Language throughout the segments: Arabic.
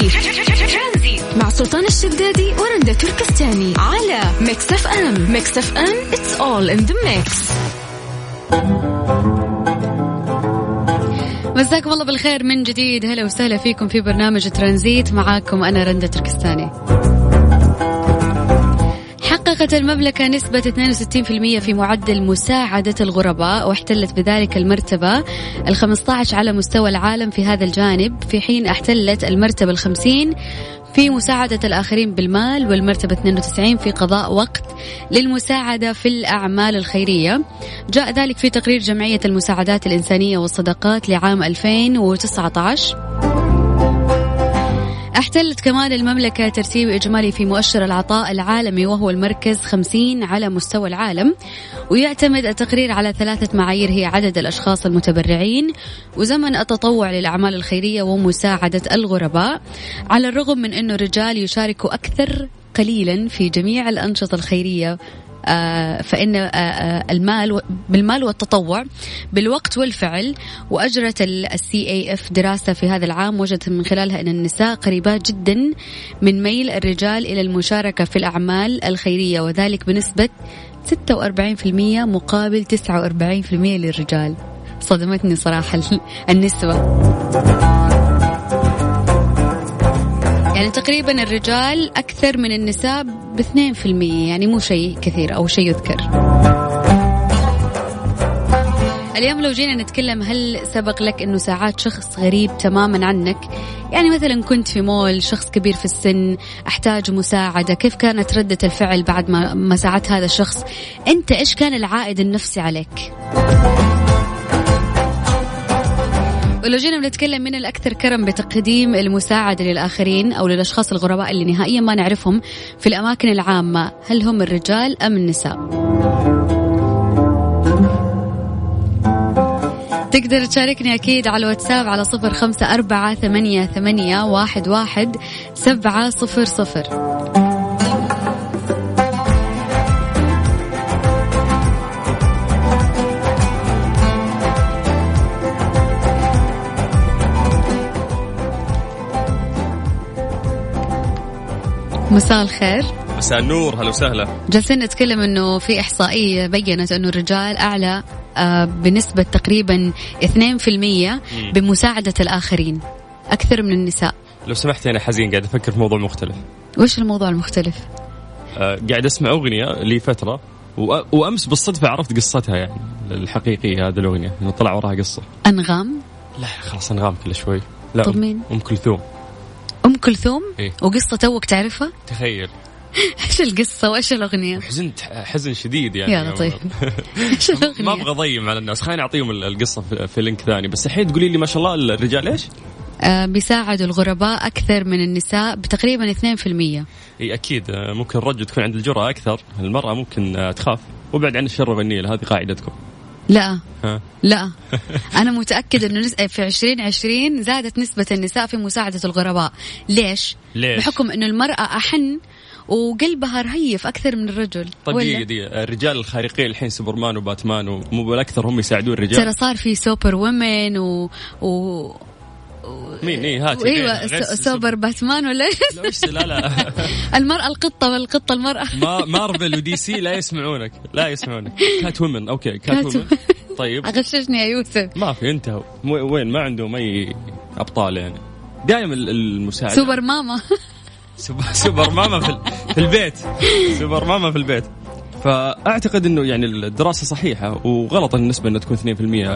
ترانزيت. مع سلطان الشدادي ورندا تركستاني على Mix FM. Mix FM it's all in the mix. مساكم الله بالخير من جديد. هلا وسهلا فيكم في برنامج ترانزيت. معاكم أنا رندة تركستاني. حققت المملكة نسبة 62% في معدل مساعدة الغرباء واحتلت بذلك المرتبة ال 15 على مستوى العالم في هذا الجانب. في حين احتلت المرتبة ال 50 في مساعدة الآخرين بالمال والمرتبة 92 في قضاء وقت للمساعدة في الأعمال الخيرية. جاء ذلك في تقرير جمعية المساعدات الإنسانية والصدقات لعام 2019 أحتلت كمان المملكة ترتيب إجمالي في مؤشر العطاء العالمي وهو المركز 50 على مستوى العالم ويعتمد التقرير على ثلاثة معايير هي عدد الأشخاص المتبرعين وزمن التطوع للأعمال الخيرية ومساعدة الغرباء على الرغم من أنه الرجال يشاركوا أكثر قليلا في جميع الأنشطة الخيرية فإن آه، آه، المال بالمال والتطوع بالوقت والفعل وأجرت ال CAF دراسة في هذا العام وجدت من خلالها أن النساء قريبات جدا من ميل الرجال إلى المشاركة في الأعمال الخيرية وذلك بنسبة 46% مقابل 49% للرجال. صدمتني صراحة النسبة يعني تقريبا الرجال أكثر من النساء في المية يعني مو شيء كثير أو شيء يذكر. اليوم لو جينا نتكلم هل سبق لك إنه ساعات شخص غريب تماما عنك؟ يعني مثلا كنت في مول شخص كبير في السن أحتاج مساعدة كيف كانت ردة الفعل بعد ما ما ساعدت هذا الشخص؟ أنت إيش كان العائد النفسي عليك؟ ولو جينا بنتكلم من الأكثر كرم بتقديم المساعدة للآخرين أو للأشخاص الغرباء اللي نهائيا ما نعرفهم في الأماكن العامة. هل هم الرجال أم النساء؟ تقدر تشاركني أكيد على الواتساب على صفر خمسة أربعة ثمانية, ثمانية واحد, واحد سبعة صفر صفر. مساء الخير. مساء النور هلا وسهلا. جالسين نتكلم إنه في إحصائية بينت إنه الرجال أعلى آه، بنسبة تقريبا 2% بمساعدة الآخرين أكثر من النساء. لو سمحت أنا حزين قاعد أفكر في موضوع مختلف. وش الموضوع المختلف؟ أه قاعد أسمع أغنية لي فترة وأمس بالصدفة عرفت قصتها يعني الحقيقية هذه الأغنية إنه طلع وراها قصة. أنغام؟ لا خلاص أنغام كل شوي. لا طب مين؟ أم كلثوم. أم كلثوم إيه؟ وقصة توك تعرفها؟ تخيل. إيش القصة وإيش الأغنية؟ حزنت حزن شديد يعني يا لطيف. إيش الاغنيه ما أبغى اضيم على الناس. خليني أعطيهم القصة في لينك ثاني. بس الحين تقولي لي ما شاء الله الرجال إيش؟ آه بيساعدوا الغرباء أكثر من النساء بتقريبا 2% إي أكيد. آه، ممكن الرجل تكون عند الجرأة أكثر. المرأة ممكن آه، تخاف. وابعد عن الشر والنيل هذه قاعدتكم. لا. ها. لا. أنا متاكد إنه في 2020 زادت نسبة النساء في مساعدة الغرباء. ليش؟ ليش؟ بحكم إنه المرأة أحن وقلبها رهيف أكثر من الرجل. طيب دي, دي الرجال الخارقين الحين سوبرمان وباتمان ومو بالاكثر هم يساعدون الرجال. ترى صار في Super Woman و, و... مين؟ إيه هاتي أيوه سوبر باتمان ولا إيش؟ لا لا. المرأة القطة والقطة المرأة. ما Marvel و DC لا يسمعونك لا يسمعونك. Catwoman okay Catwoman طيب. غششني يا يوسف. ما في انتهوا وين؟ ما عندهم اي أبطال يعني. دائما المساعدة. سوبر ماما. سوبر ماما في البيت. سوبر ماما في البيت. فأعتقد إنه يعني الدراسة صحيحة وغلط النسبة إنها تكون 2%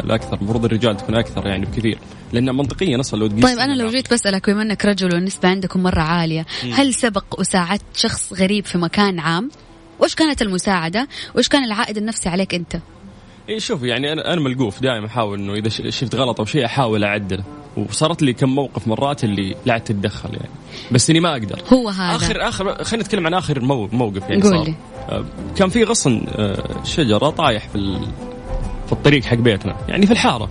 لاكثر المفروض الرجال تكون أكثر يعني بكثير. لأن منطقيا أصلا لو تقيس طيب أنا لو جيت بسألك بما إنك رجل والنسبة عندكم مرة عالية م. هل سبق وساعدت شخص غريب في مكان عام؟ وش كانت المساعدة؟ وش كان العائد النفسي عليك أنت؟ اي شوف يعني أنا أنا ملقوف دائما أحاول إنه إذا شفت غلط أو شيء أحاول أعدله. وصارت لي كم موقف مرات اللي لا تتدخل يعني. بس إني ما أقدر. هو هذا. اخر اخر خلينا نتكلم عن آخر موقف يعني قول لي. آه، كان في غصن آه، شجرة طايح في في الطريق حق بيتنا يعني في الحارة.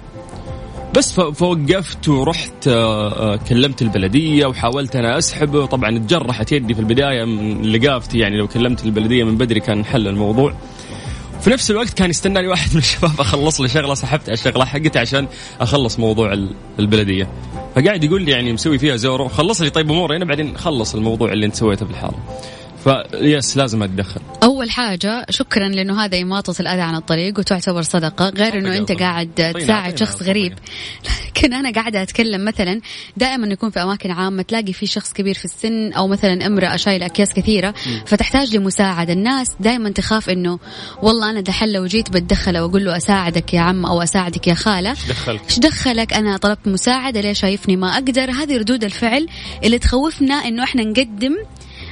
بس فوقفت ورحت آه، كلمت البلدية وحاولت أنا اسحبه طبعا تجرحت يدي في البداية من لقافتي يعني لو كلمت البلدية من بدري كان حل الموضوع. في نفس الوقت كان يستناني واحد من الشباب أخلص لي شغلة سحبت على الشغلة حقتي عشان أخلص موضوع البلدية. فقاعد يقول لي يعني مسوي فيها زورو خلص لي طيب أموري هنا بعدين خلص الموضوع اللي أنت سويته في الحارة. فيس لازم أتدخل. أول حاجة شكرا لأنه هذا اماطه الأذى عن الطريق وتعتبر صدقة غير إنه أنت قاعد تساعد شخص غريب. لكن أنا قاعدة أتكلم مثلا دائما يكون في أماكن عامة تلاقي في شخص كبير في السن أو مثلا امرأة شايلة أكياس كثيرة فتحتاج لمساعدة. الناس دائما تخاف إنه والله أنا دحين لو جيت بتدخل وأقول له أساعدك يا عم أو أساعدك يا خالة إيش دخلك؟ إيش دخلك؟ أنا طلبت مساعدة ليش شايفني ما أقدر؟ هذه ردود الفعل اللي تخوفنا إنه إحنا نقدم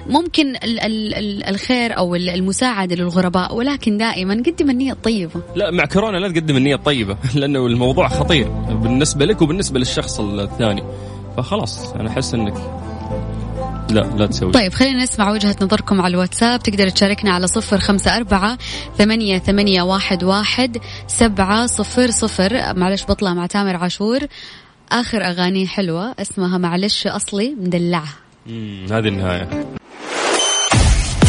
ممكن ال ال ال الخير أو المساعدة للغرباء ولكن دائما قدم النية الطيبة. لا مع كورونا لا تقدم النية الطيبة لأنه الموضوع خطير بالنسبة لك وبالنسبة للشخص الثاني. فخلاص أنا أحس إنك لا لا تسوي. طيب خلينا نسمع وجهة نظركم على الواتساب. تقدر تشاركنا على صفر خمسة أربعة ثمانية, ثمانية واحد, واحد سبعة صفر صفر. معلش بطلع مع تامر عاشور. آخر أغاني حلوة اسمها معلش أصلي مدلعة. هذه النهاية.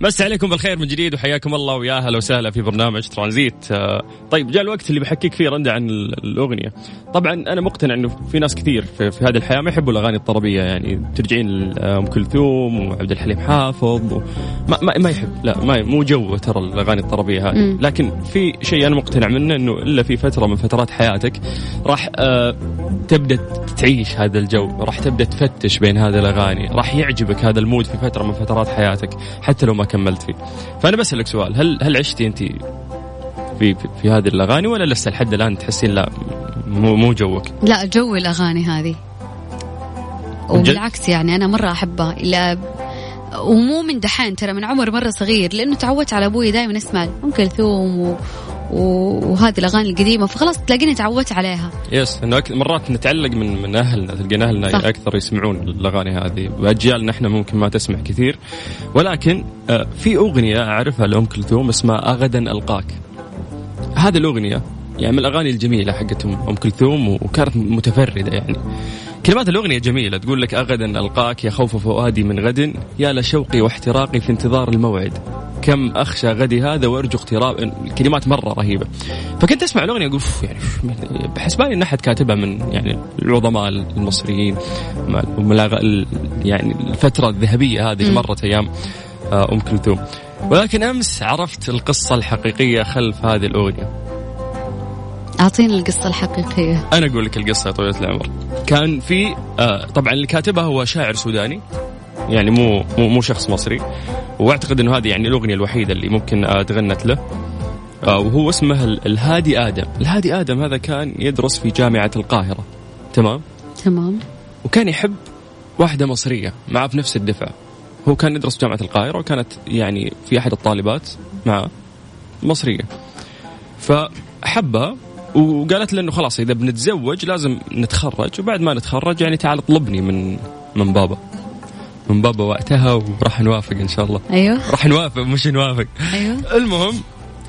مسي عليكم بالخير من جديد وحياكم الله ويا أهلا وسهلا في برنامج ترانزيت. آه، طيب جاء الوقت اللي بحكيك فيه رندا عن الأغنية. طبعا أنا مقتنع إنه في ناس كثير في, في هذه الحياة ما يحبوا الأغاني الطربية يعني ترجعين لأم كلثوم وعبد الحليم حافظ و... ما, ما, ما يحب لا ما مو جو ترى الأغاني الطربية هذه. لكن في شيء أنا مقتنع منه إنه إلا في فترة من فترات حياتك راح آه تبدأ تعيش هذا الجو راح تبدأ تفتش بين هذه الأغاني راح يعجبك هذا المود في فترة من فترات حياتك حتى لو ما كملت فيه. فأنا بسألك سؤال هل هل عشتي انت في في, هذه الأغاني ولا لسه لحد الآن تحسين لا مو مو جوك؟ لا جوي الأغاني هذه. وبالعكس يعني أنا مرة أحبها. لا ومو من دحين ترى من عمر مرة صغير لأنه تعودت على أبوي دائما اسمع ام كلثوم. وهذه الأغاني القديمة فخلاص تلاقيني تعودت عليها. يس انه مرات نتعلق من من أهلنا تلقين أهلنا صح. أكثر يسمعون الأغاني هذه. واجيالنا إحنا ممكن ما تسمع كثير. ولكن آه، في أغنية أعرفها لأم كلثوم اسمها اغدا ألقاك. هذه الأغنية يعني من الأغاني الجميلة حقت أم كلثوم وكانت متفردة يعني. كلمات الأغنية جميلة تقول لك أغدا ألقاك يا خوف فؤادي من غد يا لشوقي واحتراقي في انتظار الموعد. كم أخشى غدي هذا وأرجو اقتراب كلمات مرة رهيبة. فكنت أسمع الأغنية أقول يعني بحسباني إن أحد كاتبها من يعني العظماء المصريين يعني الفترة الذهبية هذه مرت أيام آه، أم كلثوم. ولكن أمس عرفت القصة الحقيقية خلف هذه الأغنية. اعطينا القصة الحقيقية. أنا أقول لك القصة يا طويلة العمر. كان في آه طبعا اللي كاتبها هو شاعر سوداني يعني مو مو, مو شخص مصري. واعتقد إنه هذه يعني الأغنية الوحيدة اللي ممكن تغنت له. آه وهو اسمه الهادي آدم. الهادي آدم هذا كان يدرس في جامعة القاهرة. تمام؟ تمام. وكان يحب واحدة مصرية معه في نفس الدفعة. هو كان يدرس في جامعة القاهرة وكانت يعني في أحد الطالبات معه مصرية. فحبها وقالت له إنه خلاص إذا بنتزوج لازم نتخرج وبعد ما نتخرج يعني تعال اطلبني من من بابا. من بابا وقتها وراح نوافق إن شاء الله. أيوه. راح نوافق مش نوافق. أيوه. المهم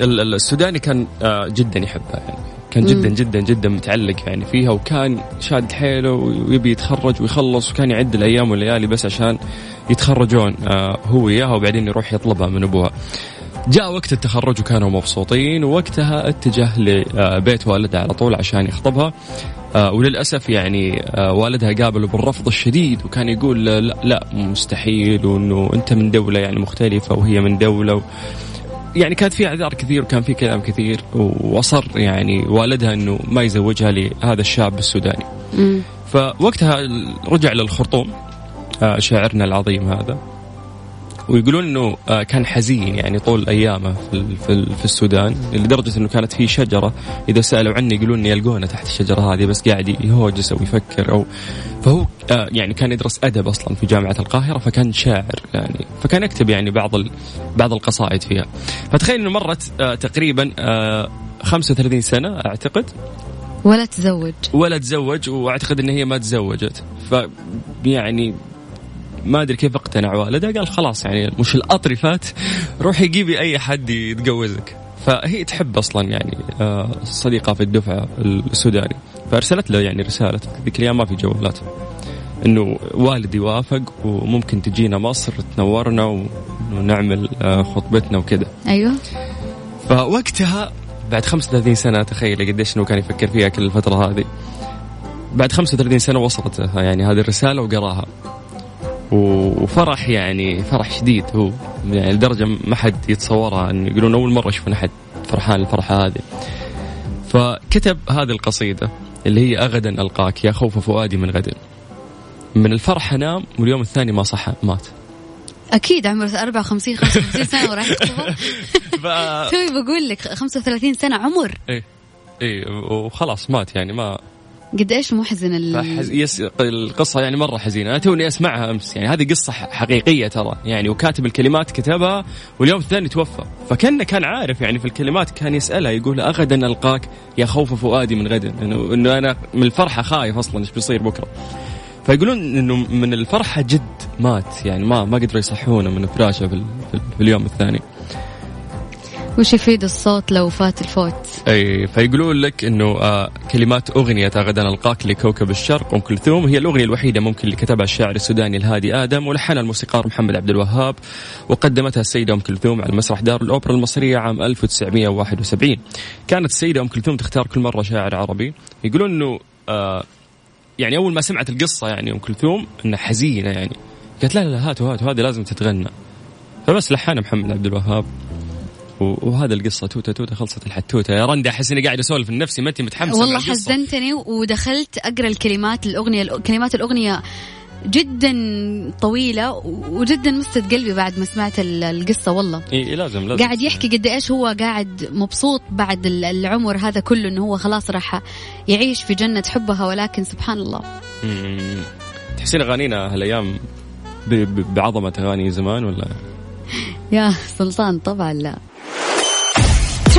السوداني كان آه، جدا يحبها يعني. كان جدا جدا جدا متعلق يعني فيها وكان شاد حيله ويبي يتخرج ويخلص وكان يعد الأيام والليالي بس عشان يتخرجون آه، هو وياها وبعدين يروح يطلبها من أبوها. جاء وقت التخرج وكانوا مبسوطين ووقتها اتجه لبيت والدها على طول عشان يخطبها آه وللأسف يعني آه والدها قابله بالرفض الشديد وكان يقول لا, لا مستحيل وإنه أنت من دولة يعني مختلفة وهي من دولة و يعني كانت في أعذار كثير وكان في كلام كثير واصر يعني والدها إنه ما يزوجها لهذا الشاب السوداني. م. فوقتها رجع للخرطوم آه شاعرنا العظيم هذا ويقولون إنه آه، كان حزين يعني طول أيامه في في السودان لدرجة إنه كانت في شجرة. إذا سألوا عنه يقولون يلقونه تحت الشجرة هذه بس قاعد يهوجس أو يفكر أو فهو آه، يعني كان يدرس أدب أصلا في جامعة القاهرة فكان شاعر يعني فكان يكتب يعني بعض بعض القصائد فيها. فتخيل إنه مرت آه، تقريبا 35 سنة أعتقد. ولا تزوج. ولا تزوج وأعتقد إن هي ما تزوجت. ف يعني ما أدري كيف اقتنع والدها قال خلاص يعني مش القطر فات روحي جيبي أي حد يتجوزك. فهي تحب أصلا يعني آه، صديقة في الدفعه السوداني. فأرسلت له يعني رسالة. ذيك الأيام ما في جوالات إنه والدي وافق وممكن تجينا مصر تنورنا ونعمل آه، خطبتنا وكذا. أيوه. فوقتها بعد 35 سنة تخيل قديش إنه كان يفكر فيها كل الفترة هذه. بعد 35 سنة وصلت يعني هذه الرسالة وقراها. وفرح يعني فرح شديد هو. يعني لدرجة ما حد يتصورها إن يقولون أول مرة يشوفون أحد فرحان الفرحة هذه. فكتب هذه القصيدة اللي هي اغدا ألقاك يا خوف فؤادي من غد. من الفرح نام واليوم الثاني ما صح مات. أكيد عمره 54 55 سنة وراح يخطبه توي بقول لك 35 سنة عمر. إيه إيه وخلاص مات يعني ما قد إيش محزن ال... يس... القصة يعني مرة حزينة. أنا توني أسمعها أمس. يعني هذه قصة حقيقية ترى. يعني وكاتب الكلمات كتبها واليوم الثاني توفى. فكأنه كان عارف يعني في الكلمات كان يسالها يقول غدا ألقاك يا خوف فؤادي من غد؟ انه إنه أنا من الفرحة خايف أصلا إيش بيصير بكرة. فيقولون إنه من الفرحة جد مات. يعني ما ما قدروا يصحونه من فراشه في, في اليوم الثاني. وش يفيد الصوت لو فات الفوت؟ أي فيقولون لك إنه آه كلمات أغنية غدا ألقاك لكوكب الشرق. أم كلثوم هي الأغنية الوحيدة ممكن اللي كتبها الشاعر السوداني الهادي آدم ولحنها الموسيقار محمد عبد الوهاب وقدمتها السيدة أم كلثوم على مسرح دار الأوبرا المصرية عام 1971 كانت السيدة أم كلثوم تختار كل مرة شاعر عربي. يقولون إنه آه يعني أول ما سمعت القصة يعني أم كلثوم إنها حزينة يعني. قالت لا لا هاتوا هاتوا هذه لازم تتغنى. فبس لحنها محمد عبد الوهاب. وهذا القصة توتة توتة خلصت الحتوته يا رندا أحس إني قاعد أسولف لنفسي ما أنت متحمسه والله حزنتني ودخلت أقرأ الكلمات الأغنية كلمات الأغنية جدا طويلة وجدا مست قلبي بعد ما سمعت القصة والله. إيه لازم لازم. قاعد يحكي قد إيش هو قاعد مبسوط بعد العمر هذا كله إنه هو خلاص راح يعيش في جنة حبها ولكن سبحان الله. تحسين أغانينا هالأيام بعظمة أغاني زمان ولا؟ يا سلطان طبعا لا.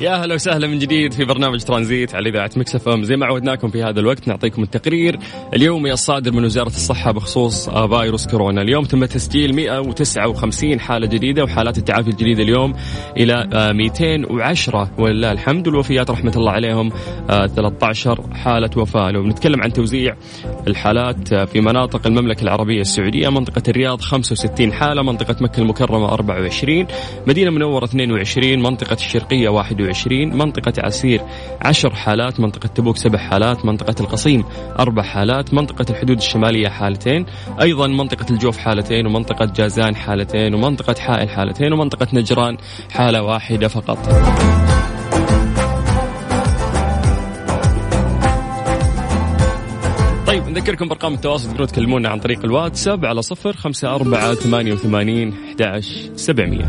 يا هلا وسهلا من جديد في برنامج ترانزيت على إذاعة Mix FM. زي ما عودناكم في هذا الوقت نعطيكم التقرير. اليومي الصادر من وزارة الصحة بخصوص فيروس كورونا. اليوم تم تسجيل 159 حالة جديدة وحالات التعافي الجديدة اليوم إلى 210 آه، ولله الحمد والوفيات رحمة الله عليهم 13 آه، حالة وفاة. لو بنتكلم عن توزيع الحالات آه، في مناطق المملكة العربية السعودية منطقة الرياض 65 حالة منطقة مكة المكرمة 24 مدينة منورة 22 منطقة الشرقية 21 21 منطقة عسير 10 حالات منطقة تبوك 7 حالات منطقة القصيم 4 حالات منطقة الحدود الشمالية حالتين أيضا منطقة الجوف حالتين ومنطقة جازان حالتين ومنطقة حائل حالتين ومنطقة نجران حالة واحدة فقط. طيب نذكركم بأرقام التواصل تقدرون تكلمونا عن طريق الواتساب على صفر خمسة أربعة ثمانية وثمانين أحد سبعمية.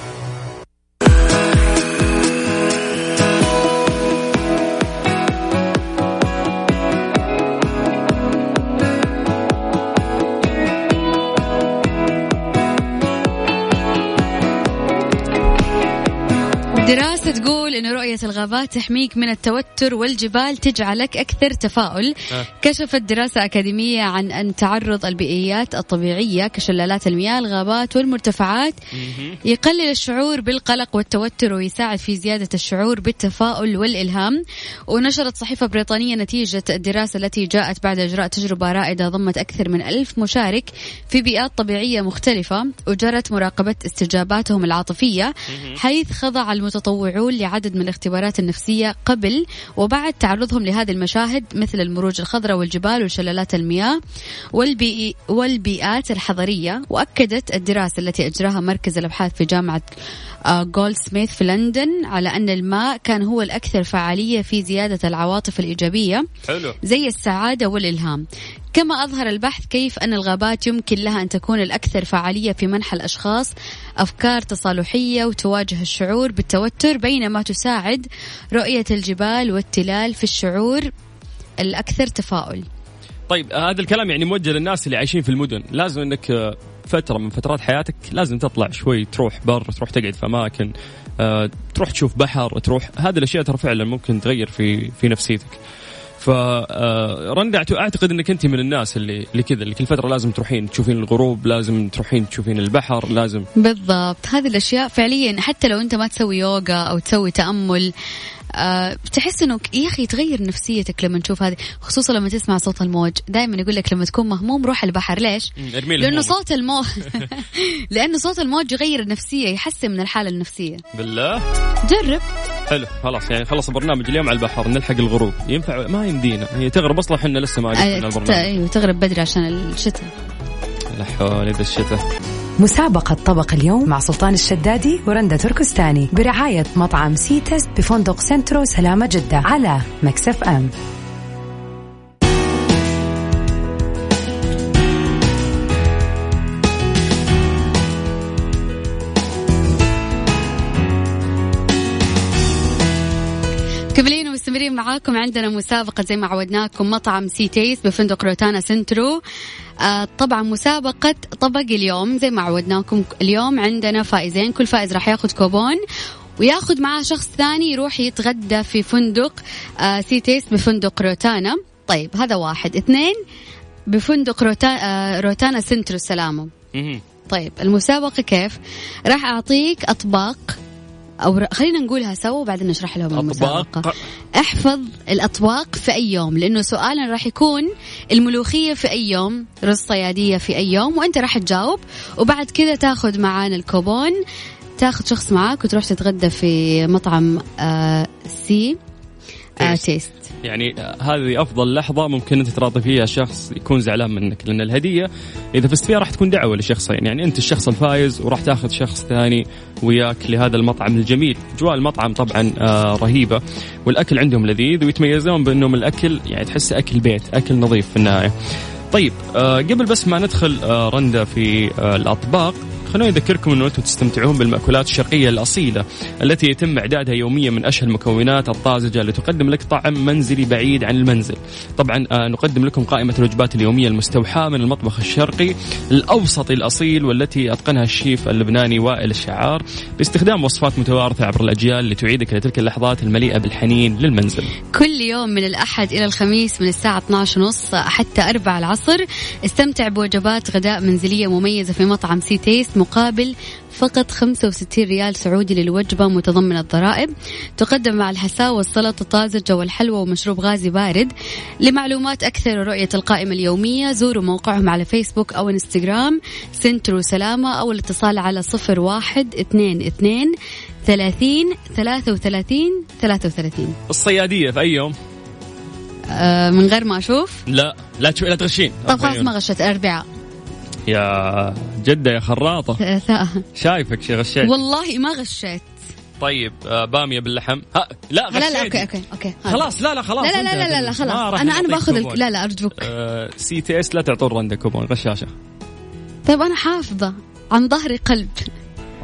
دراسة تقول أن رؤية الغابات تحميك من التوتر والجبال تجعلك أكثر تفاؤل. آه. كشفت دراسة أكاديمية عن أن تعرض للبيئات الطبيعية كشلالات المياه الغابات والمرتفعات يقلل الشعور بالقلق والتوتر ويساعد في زيادة الشعور بالتفاؤل والإلهام. ونشرت صحيفة بريطانية نتيجة الدراسة التي جاءت بعد إجراء تجربة رائدة ضمت أكثر من ألف مشارك في بيئات طبيعية مختلفة وجرت مراقبة استجاباتهم العاطفية حيث خضع المتطوعون لعدد من الاختبارات النفسية قبل وبعد تعرضهم لهذه المشاهد مثل المروج الخضراء والجبال وشلالات المياه والبيئي والبيئات الحضرية. وأكدت الدراسة التي أجراها مركز الأبحاث في جامعة جولد آه، سميث في لندن على أن الماء كان هو الأكثر فعالية في زيادة العواطف الإيجابية. حلو. زي السعادة والإلهام. كما أظهر البحث كيف أن الغابات يمكن لها أن تكون الأكثر فعالية في منح الأشخاص أفكار تصالحية وتواجه الشعور بالتوتر بينما تساعد رؤية الجبال والتلال في الشعور الأكثر تفاؤل. طيب هذا الكلام يعني موجه للناس اللي عايشين في المدن. لازم إنك فترة من فترات حياتك لازم تطلع شوي تروح بر تروح تقعد في أماكن آه، تروح تشوف بحر تروح هذه الأشياء ترى فعلا ممكن تغير في في نفسيتك. ف آه، أعتقد إنك انت من الناس اللي اللي كذا اللي كل فتره لازم تروحين تشوفين الغروب لازم تروحين تشوفين البحر لازم. بالضبط. هذه الأشياء فعليا حتى لو أنت ما تسوي يوغا أو تسوي تأمل بتحس إنه يا أخي تغير نفسيتك لما تشوف هذه خصوصا لما تسمع صوت الموج. دائما يقول لك لما تكون مهموم روح البحر. ليش؟ لأنه صوت الموج لأنه صوت الموج يغير النفسية يحسن من الحالة النفسية. بالله؟ جرب. حلو خلاص يعني خلص البرنامج اليوم على البحر نلحق الغروب. ينفع؟ ما يمدينا. هي تغرب أصلا إحنا لسه ما قفلنا البرنامج. أيوه تغرب بدري عشان الشتاء. لا حول الشتاء. مسابقة طبق اليوم مع سلطان الشدادي ورندا تركستاني برعاية مطعم c.taste بفندق سنترو سلامة جدة على Mix FM. كملين مستمرين معاكم عندنا مسابقة زي ما عودناكم مطعم c.taste بفندق روتانا سنترو. آه طبعا مسابقة طبق اليوم زي ما عودناكم اليوم عندنا فائزين كل فائز راح ياخذ كوبون وياخذ معاه شخص ثاني يروح يتغدى في فندق آه c.taste بفندق روتانا. طيب هذا واحد. اثنين بفندق روتانا, آه روتانا سنترو السلامة طيب المسابقة كيف؟ راح أعطيك أطباق أو خلينا نقولها سوا وبعدين نشرح لهم المسابقة. احفظ الأطباق في أي يوم لأنه سؤالنا راح يكون الملوخية في أي يوم رز صيادية في أي يوم وأنت راح تجاوب. وبعد كذا تاخذ معانا الكوبون. تاخذ شخص معاك وتروح تتغدى في مطعم آه c. آه taste. يعني هذه أفضل لحظة ممكن أنت تراضي فيها شخص يكون زعلان منك لأن الهدية إذا فزت فيها راح تكون دعوة لشخصين يعني أنت الشخص الفايز وراح تاخذ شخص ثاني وياك لهذا المطعم الجميل. أجواء المطعم طبعا آه رهيبة والأكل عندهم لذيذ ويتميزون بأنهم الأكل يعني تحسه أكل بيت أكل نظيف في النهاية. طيب آه قبل بس ما ندخل آه رندا في آه الأطباق خلوني أذكركم أنه أنتم تستمتعون بالمأكولات الشرقية الأصيلة التي يتم إعدادها يوميا من أشهى المكونات الطازجة لتقدم لك طعم منزلي بعيد عن المنزل. طبعا آه نقدم لكم قائمة الوجبات اليومية المستوحاة من المطبخ الشرقي الأوسطي الأصيل والتي أتقنها الشيف اللبناني وائل الشعار باستخدام وصفات متوارثة عبر الأجيال لتعيدك لتلك اللحظات المليئة بالحنين للمنزل. كل يوم من الأحد إلى الخميس من الساعة 12 ونص حتى 4 العصر استمتع بوجبات غداء منزلية مميزة في مطعم c.taste مقابل فقط 65 ريال سعودي للوجبة متضمنة الضرائب. تقدم مع الحساء والسلطة الطازجة والحلوى ومشروب غازي بارد. لمعلومات أكثر ورؤية القائمة اليومية زوروا موقعهم على فيسبوك أو إنستغرام. سنترو سلامة أو الاتصال على صفر واحد اثنين اثنين ثلاثين ثلاثة وثلاثين ثلاثة وثلاثين. الصيادية في أي يوم؟ آه من غير ما أشوف؟ لا لا لا تغشين. طب خلاص ما غشت الأربعاء يا جدة يا خراطة. شايفك شي غشيت؟ والله ما غشيت. طيب آه بامية باللحم. ها لا غشيت لا لا okay okay okay خلاص لا لا خلاص لا لا لا لا, لا خلاص. أنا أنا باخذ لا لا أرجوك. آه c.taste لا تعطون رندا كوبون غشاشه طيب أنا حافظة. عن ظهري قلب.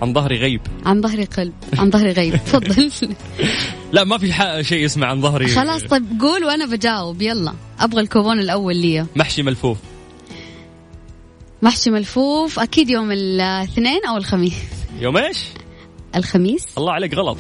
عن ظهري غيب. عن ظهري قلب. عن ظهري غيب. تفضل. لا ما في شيء اسمه عن ظهري. خلاص طيب قول وأنا بجاوب. يلا. أبغى الكوبون الأول لي محشي ملفوف. محشي ملفوف أكيد يوم الاثنين أو الخميس. يوم إيش؟ الخميس. الله عليك غلط.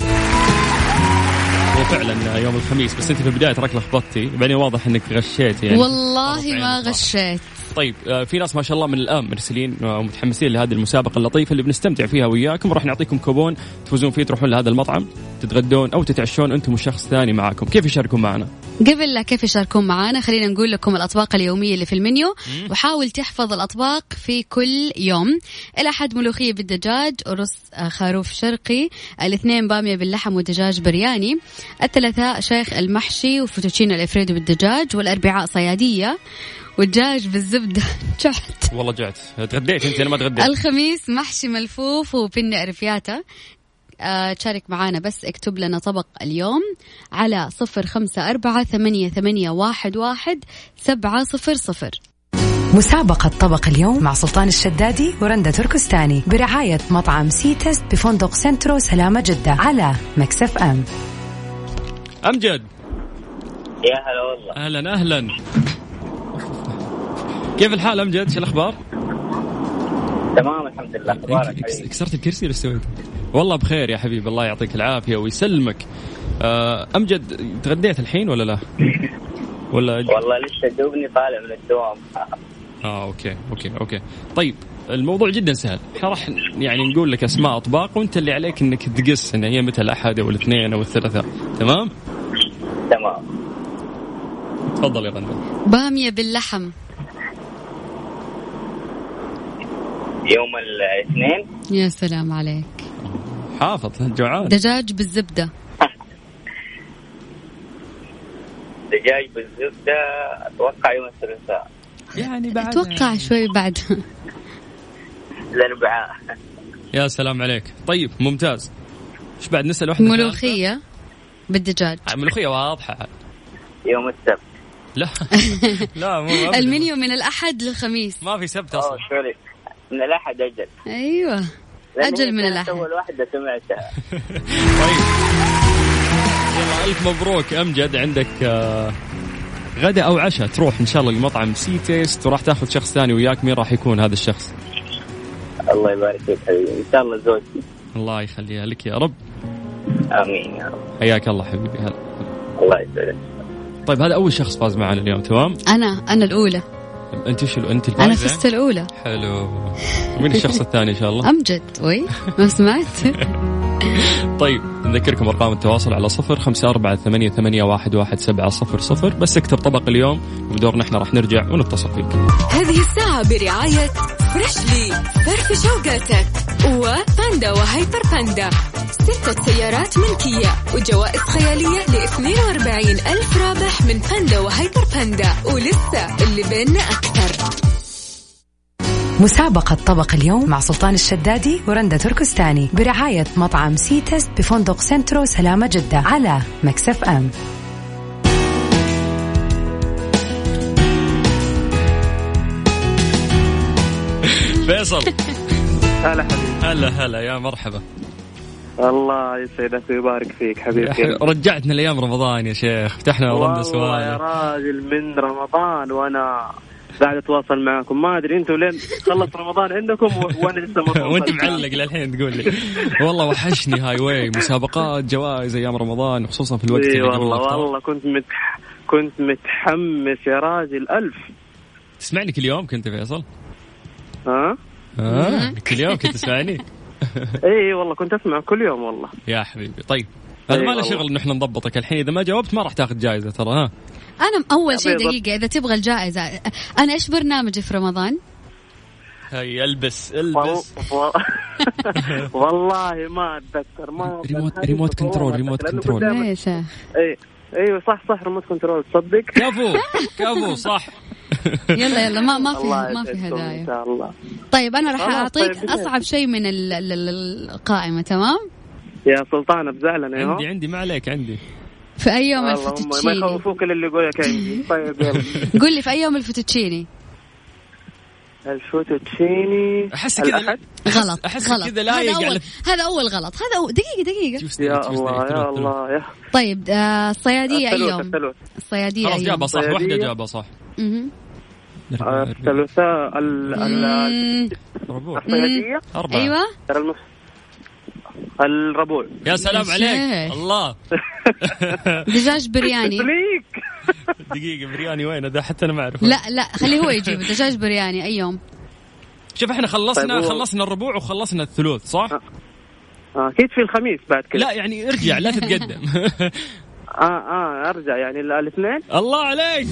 هو فعلا يوم الخميس بس أنت في البداية تراك لخبطتي. بعدين واضح إنك غشيت يعني. والله ما غشيت. طيب آه، في ناس ما شاء الله من الآن مرسلين ومتحمسين لهذه المسابقة اللطيفة اللي بنستمتع فيها وياكم. راح نعطيكم كوبون تفوزون فيه تروحون لهذا المطعم تتغدون أو تتعشون أنتم وشخص ثاني معاكم. كيف يشاركون معنا؟ قبل لا كيف يشاركون معنا خلينا نقول لكم الأطباق اليومية اللي في المنيو. وحاول تحفظ الأطباق في كل يوم. الأحد ملوخية بالدجاج ورز آه، خروف شرقي الاثنين بامية باللحم ودجاج برياني الثلاثاء شيخ المحشي و fettuccine Alfredo بالدجاج والأربعاء صيادية والدجاج بالزبدة. جعت. والله جعت. تغديت أنت؟ أنا ما تغديت. الخميس محشي ملفوف و penne arrabbiata آه تشارك معانا بس اكتب لنا طبق اليوم على صفر خمسة أربعة ثمانية, ثمانية واحد, واحد سبعة صفر صفر. مسابقة طبق اليوم مع سلطان الشدادي ورندا تركستاني برعاية مطعم c.taste بفندق Centro سلامة جدة على Mix FM. أمجد يا هلا والله. أهلا أهلا. كيف الحال امجد؟ شو الأخبار؟ تمام الحمد لله. حبيبي. كسرت الكرسي ولا سويت؟ والله بخير يا حبيبي الله يعطيك العافية ويسلمك. آه، أمجد تغديت الحين ولا لا؟ ولا والله لسه دوبني طالع من الدوام. آه okay okay okay. طيب الموضوع جدا سهل. إحنا راح يعني نقول لك أسماء أطباق وأنت اللي عليك إنك تقس إن هي متى الأحد أو الاثنين أو الثلاثاء تمام؟ تمام. تفضل يا غنم بامية باللحم. يوم الاثنين؟ يا سلام عليك. حافظ جوعان. دجاج بالزبدة. دجاج بالزبدة أتوقع يوم الثلاثاء. يعني بعد. أتوقع شوي بعد. الأربعاء يا سلام عليك. طيب ممتاز. إيش بعد نسأل واحدة؟ ملوخية بالدجاج. آه، ملوخية واضحة. يوم السبت. لا. لا مو. المنيو من الأحد للخميس. ما في سبت أوه أصلا من الأحد أجل. أيوة. هي من كانت الأحد. أول واحدة سمعتها. طيب. يلا ألف مبروك. أمجد عندك آه، غدا أو عشاء تروح إن شاء الله لمطعم c.taste وراح تاخذ شخص ثاني وياك. مين راح يكون هذا الشخص؟ الله يبارك فيك حبيبي. إن شاء الله زوجتي. الله يخليها لك يا رب. آمين يا رب. حياك الله حبيبي. هلا. الله يسعدك. طيب هذا أول شخص فاز معنا اليوم تمام؟ أنا أنا الأولى. أنت شو أنت أنا الفايزة؟ فزت الأولى. حلو. مين الشخص الثاني إن شاء الله؟ أمجد وي. ما سمعت. طيب نذكركم أرقام التواصل على صفر خمسة أربعة ثمانية, ثمانية واحد, واحد سبعة صفر صفر. بس اكتب طبق اليوم ودورنا إحنا راح نرجع ونتصل فيك. هذه الساعة برعاية فريشلي فرف شوقاتك وباندا وهيبر باندا. ستة سيارات ملكية وجوائز خيالية ل 42 ألف رابح من باندا وهيبر باندا. ولسه اللي بيننا أكثر. مسابقة طبق اليوم مع سلطان الشدادي ورندا تركستاني برعاية مطعم c.taste بفندق Centro سلامة جدة على Mix FM. فيصل. هلا حبيبي. هلا هلا يا مرحبا. الله يسعدك ويبارك فيك حبيبي. رجعتنا لأيام رمضان يا شيخ فتحنا رمضان والله يا راجل من رمضان وأنا قاعد أتواصل معكم. ما أدري أنتم لين خلص رمضان عندكم وأنا لسه ما وأنت. معلق للحين تقول لي. والله وحشني هاي واي مسابقات جوائز أيام رمضان خصوصا في الوقت اللي والله والله كنت متح... كنت متحمس يا راجل. ألف. تسمعني كل يوم كنت فيصل؟ ها؟ آه كل يوم كنت تسمعني؟ اي والله كنت أسمع كل يوم والله. يا حبيبي. طيب هذا إي ما له. شغل إن إحنا نضبطك الحين. إذا ما جاوبت ما راح تاخذ جائزة ترى ها. أنا أول شيء. دقيقة إذا تبغى الجائزة. أنا إيش برنامجي في رمضان؟ هي البس. البس. والله. ما أتذكر ما ريموت ريموت كنترول ريموت كنترول يا شيخ. اي أيوه صح صح ريموت كنترول تصدق؟ كفو كفو صح. يلا يلا ما ما في ما في يسعدكم إن هدايا. شاء الله. طيب أنا راح طيب، أصعب شيء من ال- ال- ال- القائمة تمام؟ يا سلطانة بزعلنا عندي يا عندي ما عليك عندي. في أي يوم والله هم ما الفوتوتشيني يخوفوك إلا اللي يقول لك عندي. طيب يلا. قول لي في أي يوم الفوتوتشيني الفوتوتشيني أحس كذا غلط أحس غلط. كذا هذا لايق أول على هذا أول غلط. هذا أول دقيقة دقيقة. شوف يا شوف الله شوف يا شوف. الله يا. طيب آه، الصيادية أي الثلوث يوم؟ الثلوث. الصيادية خلاص جابها صح صيادية. جابها صح. الثلاثاء ال- ال- مم. ربوع. الصيادية أربعة. أيوة. ترى. الربوع. يا سلام عليك. الله. دجاج برياني. دقيقة برياني وين؟ ده حتى أنا ما أعرف. لا لا خليه هو يجيب. دجاج برياني أي يوم. شوف إحنا خلصنا طيب خلصنا الربوع وخلصنا الثلوث صح؟ آه، أكيد في الخميس بعد كذا لا يعني ارجع لا تتقدم. آه آه أرجع يعني ال- الاثنين. الله عليك.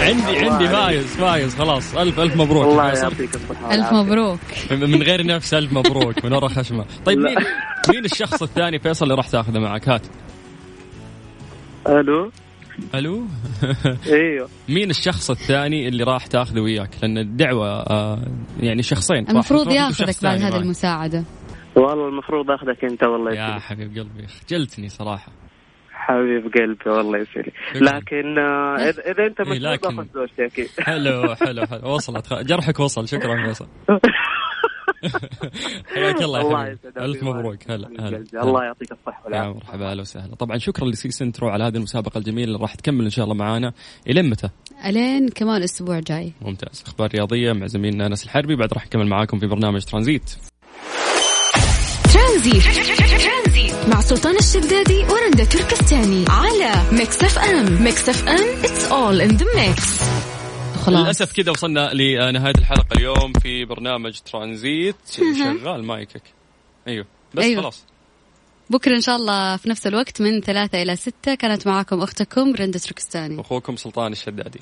عندي عندي. فايز فايز خلاص. الف ألف مبروك. الله. يعطيك ألف والعافية. مبروك. من غير نفس ألف مبروك. من ورا خشمة. طيب. مين مين الشخص الثاني فيصل اللي راح تاخذه معك؟ هات. ألو؟ ألو؟ أيوه. مين الشخص الثاني اللي راح تاخذه وياك؟ لأن الدعوة آه يعني شخصين. المفروض ياخذك بعد هذه معك. المساعدة. والله المفروض أخذك أنت والله يا حبيب قلبي. خجلتني صراحة. حبيب قلبي والله يسعدك. شكراً. لكن آه، اذا إذا أنت إيه، مسؤول لكن- زوجتي أكيد حلو حلو حلو. وصلت. خ- جرحك وصل. شكرا فيصل. حياك الله يا حبيبي. ألف مبروك. هلا هلا. الله يعطيك الصحة يا والعافية مرحبا أهلا وسهلا. طبعا شكرا ل c Centro على هذه المسابقة الجميلة اللي راح تكمل إن شاء الله معانا. إلين متى؟ إلين كمان الأسبوع جاي. ممتاز. أخبار رياضية مع زميلنا انس الحربي. بعد راح نكمل معاكم في برنامج ترانزيت. ترانزيت. مع سلطان الشدادي ورندا تركستاني على Mix FM. Mix FM it's all in the mix خلاص. للأسف كذا وصلنا لنهاية الحلقة اليوم في برنامج ترانزيت. شغال مايكك. أيوه. بس أيوه. خلاص. بكرة إن شاء الله في نفس الوقت من ثلاثة إلى ستة كانت معاكم أختكم رندا تركستاني. أخوكم سلطان الشدادي.